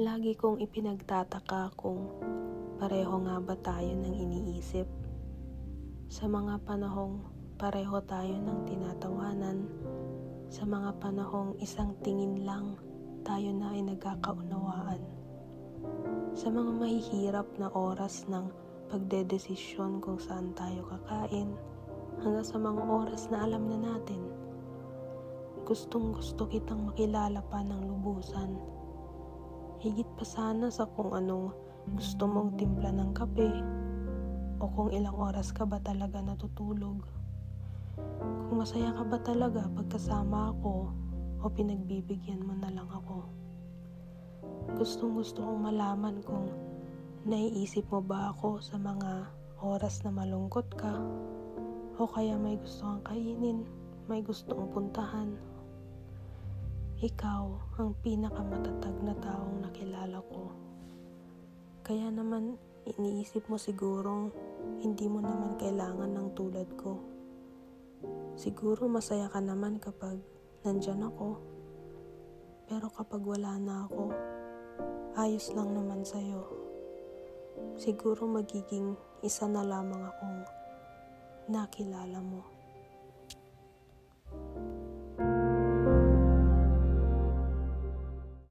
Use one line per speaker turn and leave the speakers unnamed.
Lagi kong ipinagtataka kung pareho nga ba tayo ng iniisip. Sa mga panahong pareho tayo ng tinatawanan, sa mga panahong isang tingin lang tayo na ay nagkakaunawaan. Sa mga mahihirap na oras ng pagdedesisyon kung saan tayo kakain, hanggang sa mga oras na alam na natin. Gustong gusto kitang makilala pa ng lubusan. Higit pa sana sa kung anong gusto mong timpla ng kape o kung ilang oras ka ba talaga natutulog. Kung masaya ka ba talaga pagkasama ako o pinagbibigyan mo na lang ako. Gustong gusto kong malaman kung naiisip mo ba ako sa mga oras na malungkot ka o kaya may gusto kang kainin, may gusto kong puntahan. Ikaw ang pinakamatatag na taong nakilala ko. Kaya naman iniisip mo sigurong hindi mo naman kailangan ng tulad ko. Siguro masaya ka naman kapag nandyan ako. Pero kapag wala na ako, ayos lang naman sa'yo. Siguro magiging isa na lamang akong nakilala mo.